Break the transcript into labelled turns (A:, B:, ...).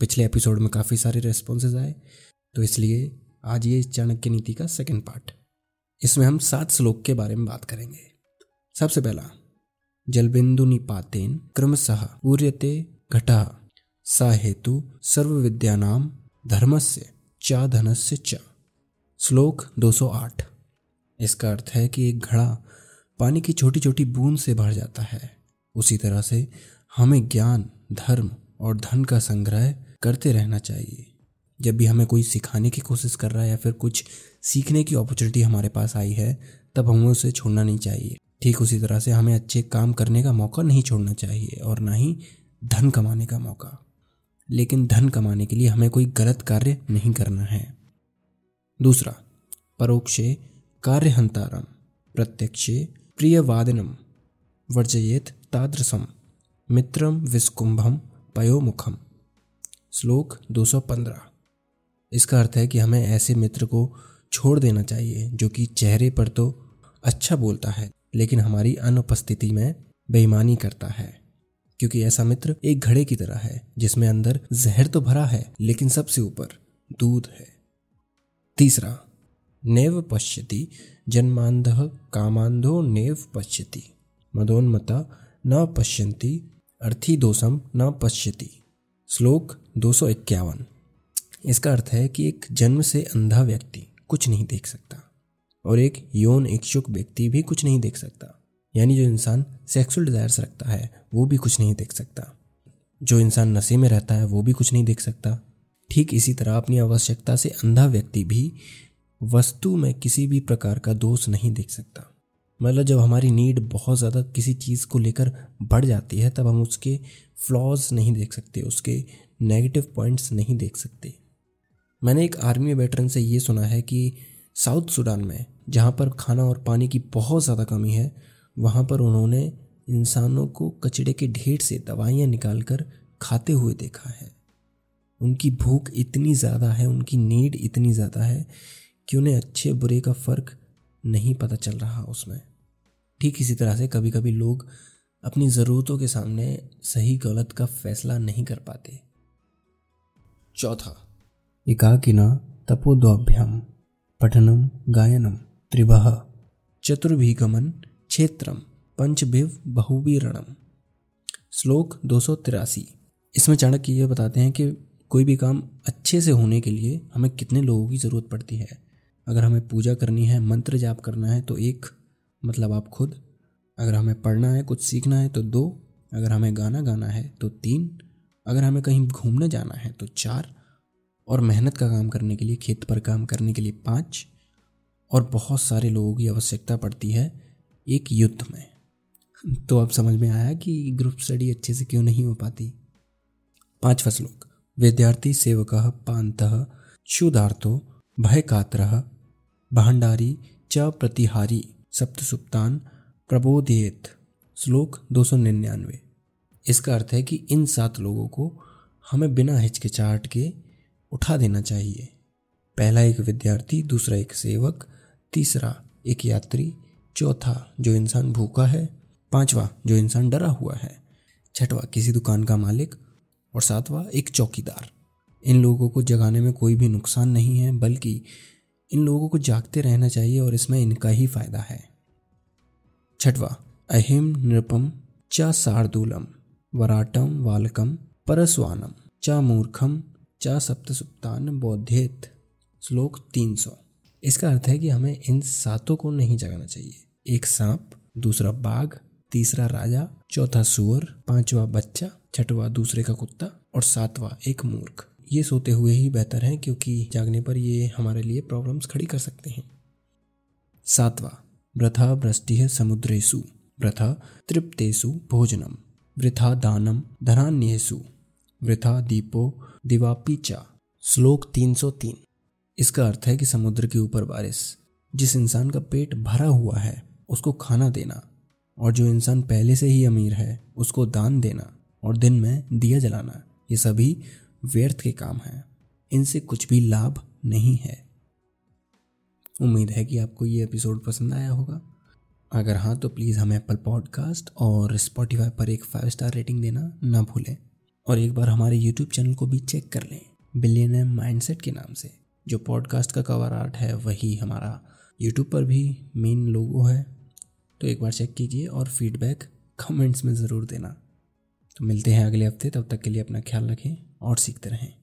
A: पिछले एपिसोड में काफ़ी सारे रेस्पॉन्सेज आए तो इसलिए आज ये चाणक्य नीति का सेकेंड पार्ट इसमें हम सात श्लोक के बारे में बात करेंगे। सबसे पहला, जलबिंदु निपातेन क्रमशः पूर्यते घटा, सा हेतु सर्व विद्यानाम धर्मस्य चा धनस्य च। श्लोक 208 इसका अर्थ है कि एक घड़ा पानी की छोटी छोटी बूंद से भर जाता है। उसी तरह से हमें ज्ञान, धर्म और धन का संग्रह करते रहना चाहिए। जब भी हमें कोई सिखाने की कोशिश कर रहा है या फिर कुछ सीखने की अपॉर्चुनिटी हमारे पास आई है, तब हमें उसे छोड़ना नहीं चाहिए। ठीक उसी तरह से हमें अच्छे काम करने का मौका नहीं छोड़ना चाहिए और ना ही धन कमाने का मौका। लेकिन धन कमाने के लिए हमें कोई गलत कार्य नहीं करना है। दूसरा, परोक्षे कार्यहंतारम, प्रत्यक्षे प्रियवादिनम, वर्जयेत तादृशम, मित्रम विस्कुंभम, पयोमुखम। श्लोक 215 इसका अर्थ है कि हमें ऐसे मित्र को छोड़ देना चाहिए, जो कि चेहरे पर तो अच्छा बोलता है, लेकिन हमारी अनुपस्थिति में बेईमानी करता है। क्योंकि ऐसा मित्र एक घड़े की तरह है, जिसमें अंदर जहर तो भरा है, लेकिन सबसे ऊपर दूध है। तीसरा, नेव पश्यति, जन्मांध कामांधो नेव पश्यति। मदोन्मता न पश्यंती अर्थी दोषम न पश्यति। श्लोक दो सौ इक्यावन। इसका अर्थ है कि एक जन्म से अंधा व्यक्ति कुछ नहीं देख सकता और एक यौन इच्छुक व्यक्ति भी कुछ नहीं देख सकता। यानी जो इंसान सेक्सुअल डिजायर्स रखता है, वो भी कुछ नहीं देख सकता। जो इंसान नशे में रहता है, वो भी कुछ नहीं देख सकता। ठीक इसी तरह अपनी आवश्यकता से अंधा व्यक्ति भी वस्तु में किसी भी प्रकार का दोष नहीं देख सकता। मतलब जब हमारी नीड बहुत ज़्यादा किसी चीज़ को लेकर बढ़ जाती है, तब हम उसके फ्लॉज नहीं देख सकते, उसके नेगेटिव पॉइंट्स नहीं देख सकते। मैंने एक आर्मी वेटरन से ये सुना है कि साउथ सूडान में, जहाँ पर खाना और पानी की बहुत ज़्यादा कमी है, वहाँ पर उन्होंने इंसानों को कचड़े के ढेर से दवाइयाँ निकाल कर खाते हुए देखा है। उनकी भूख इतनी ज़्यादा है, उनकी नीड इतनी ज़्यादा है कि उन्हें अच्छे बुरे का फ़र्क नहीं पता चल रहा उसमें। ठीक इसी तरह से कभी कभी लोग अपनी ज़रूरतों के सामने सही गलत का फैसला नहीं कर पाते। चौथा। एकाकिना तपोद्वाभ्याम पठनम गायनम त्रिभह चतुर्भिगमन क्षेत्रम पंचभिव बहुवीरणम। श्लोक दो सौ तिरासी। इसमें चाणक्य ये बताते हैं कि कोई भी काम अच्छे से होने के लिए हमें कितने लोगों की ज़रूरत पड़ती है। अगर हमें पूजा करनी है मंत्र जाप करना है तो एक मतलब आप खुद। अगर हमें पढ़ना है, कुछ सीखना है तो दो। अगर हमें गाना गाना है तो तीन। अगर हमें कहीं घूमने जाना है तो चार। और मेहनत का काम करने के लिए, खेत पर काम करने के लिए पाँच। और बहुत सारे लोगों की आवश्यकता पड़ती है एक युद्ध में। तो अब समझ में आया कि ग्रुप स्टडी अच्छे से क्यों नहीं हो पाती। पांचवा श्लोक। विद्यार्थी सेवक पांत क्षुधार्थो भय कातर भंडारी च प्रतिहारी। सप्तसुप्तान प्रबोधित श्लोक दो सौ निन्यानवे। इसका अर्थ है कि इन सात लोगों को हमें बिना हिचकिचाहट के उठा देना चाहिए। पहला एक विद्यार्थी, दूसरा एक सेवक, तीसरा एक यात्री, चौथा जो इंसान भूखा है, पांचवा जो इंसान डरा हुआ है, छठवा किसी दुकान का मालिक और सातवां एक चौकीदार। इन लोगों को जगाने में कोई भी नुकसान नहीं है, बल्कि इन लोगों को जागते रहना चाहिए और इसमें इनका ही फ़ायदा है। छठवा, अहिम नृपम च शार्दूलम वराटम वालकम परस्वानम, च मूर्खम च सप्तसुप्तान बौद्धेत। श्लोक तीन सौ। इसका अर्थ है कि हमें इन सातों को नहीं जगाना चाहिए। एक सांप, दूसरा बाघ, तीसरा राजा, चौथा सुअर, पांचवा बच्चा, छठवा दूसरे का कुत्ता और सातवां एक मूर्ख। ये सोते हुए ही बेहतर है क्योंकि जागने पर ये हमारे लिए प्रॉब्लम्स खड़ी कर सकते हैं। सातवा, वृथा वृष्टि समुद्रेशु वृथा तृप्तेषु भोजनम, वृथा दानम धनान्यसु वृथा दीपो दिवापीचा श्लोक 303 इसका अर्थ है कि समुद्र के ऊपर बारिश जिस इंसान का पेट भरा हुआ है, उसको खाना देना, और जो इंसान पहले से ही अमीर है, उसको दान देना, और दिन में दिया जलाना। ये सभी व्यर्थ के काम हैं। इनसे कुछ भी लाभ नहीं है। उम्मीद है कि आपको ये एपिसोड पसंद आया होगा। अगर हाँ तो प्लीज़ हमें एप्पल पॉडकास्ट और स्पॉटिफाई पर एक फाइव स्टार रेटिंग देना ना भूलें। और एक बार हमारे यूट्यूब चैनल को भी चेक कर लें। बिलियन माइंडसेट के नाम से। जो पॉडकास्ट का कवर आर्ट है, वही हमारा यूट्यूब पर भी मेन लोगो है। तो एक बार चेक कीजिए और फीडबैक कमेंट्स में ज़रूर देना। तो मिलते हैं अगले हफ़्ते। तब तक के लिए अपना ख्याल रखें। और सीखते रहें।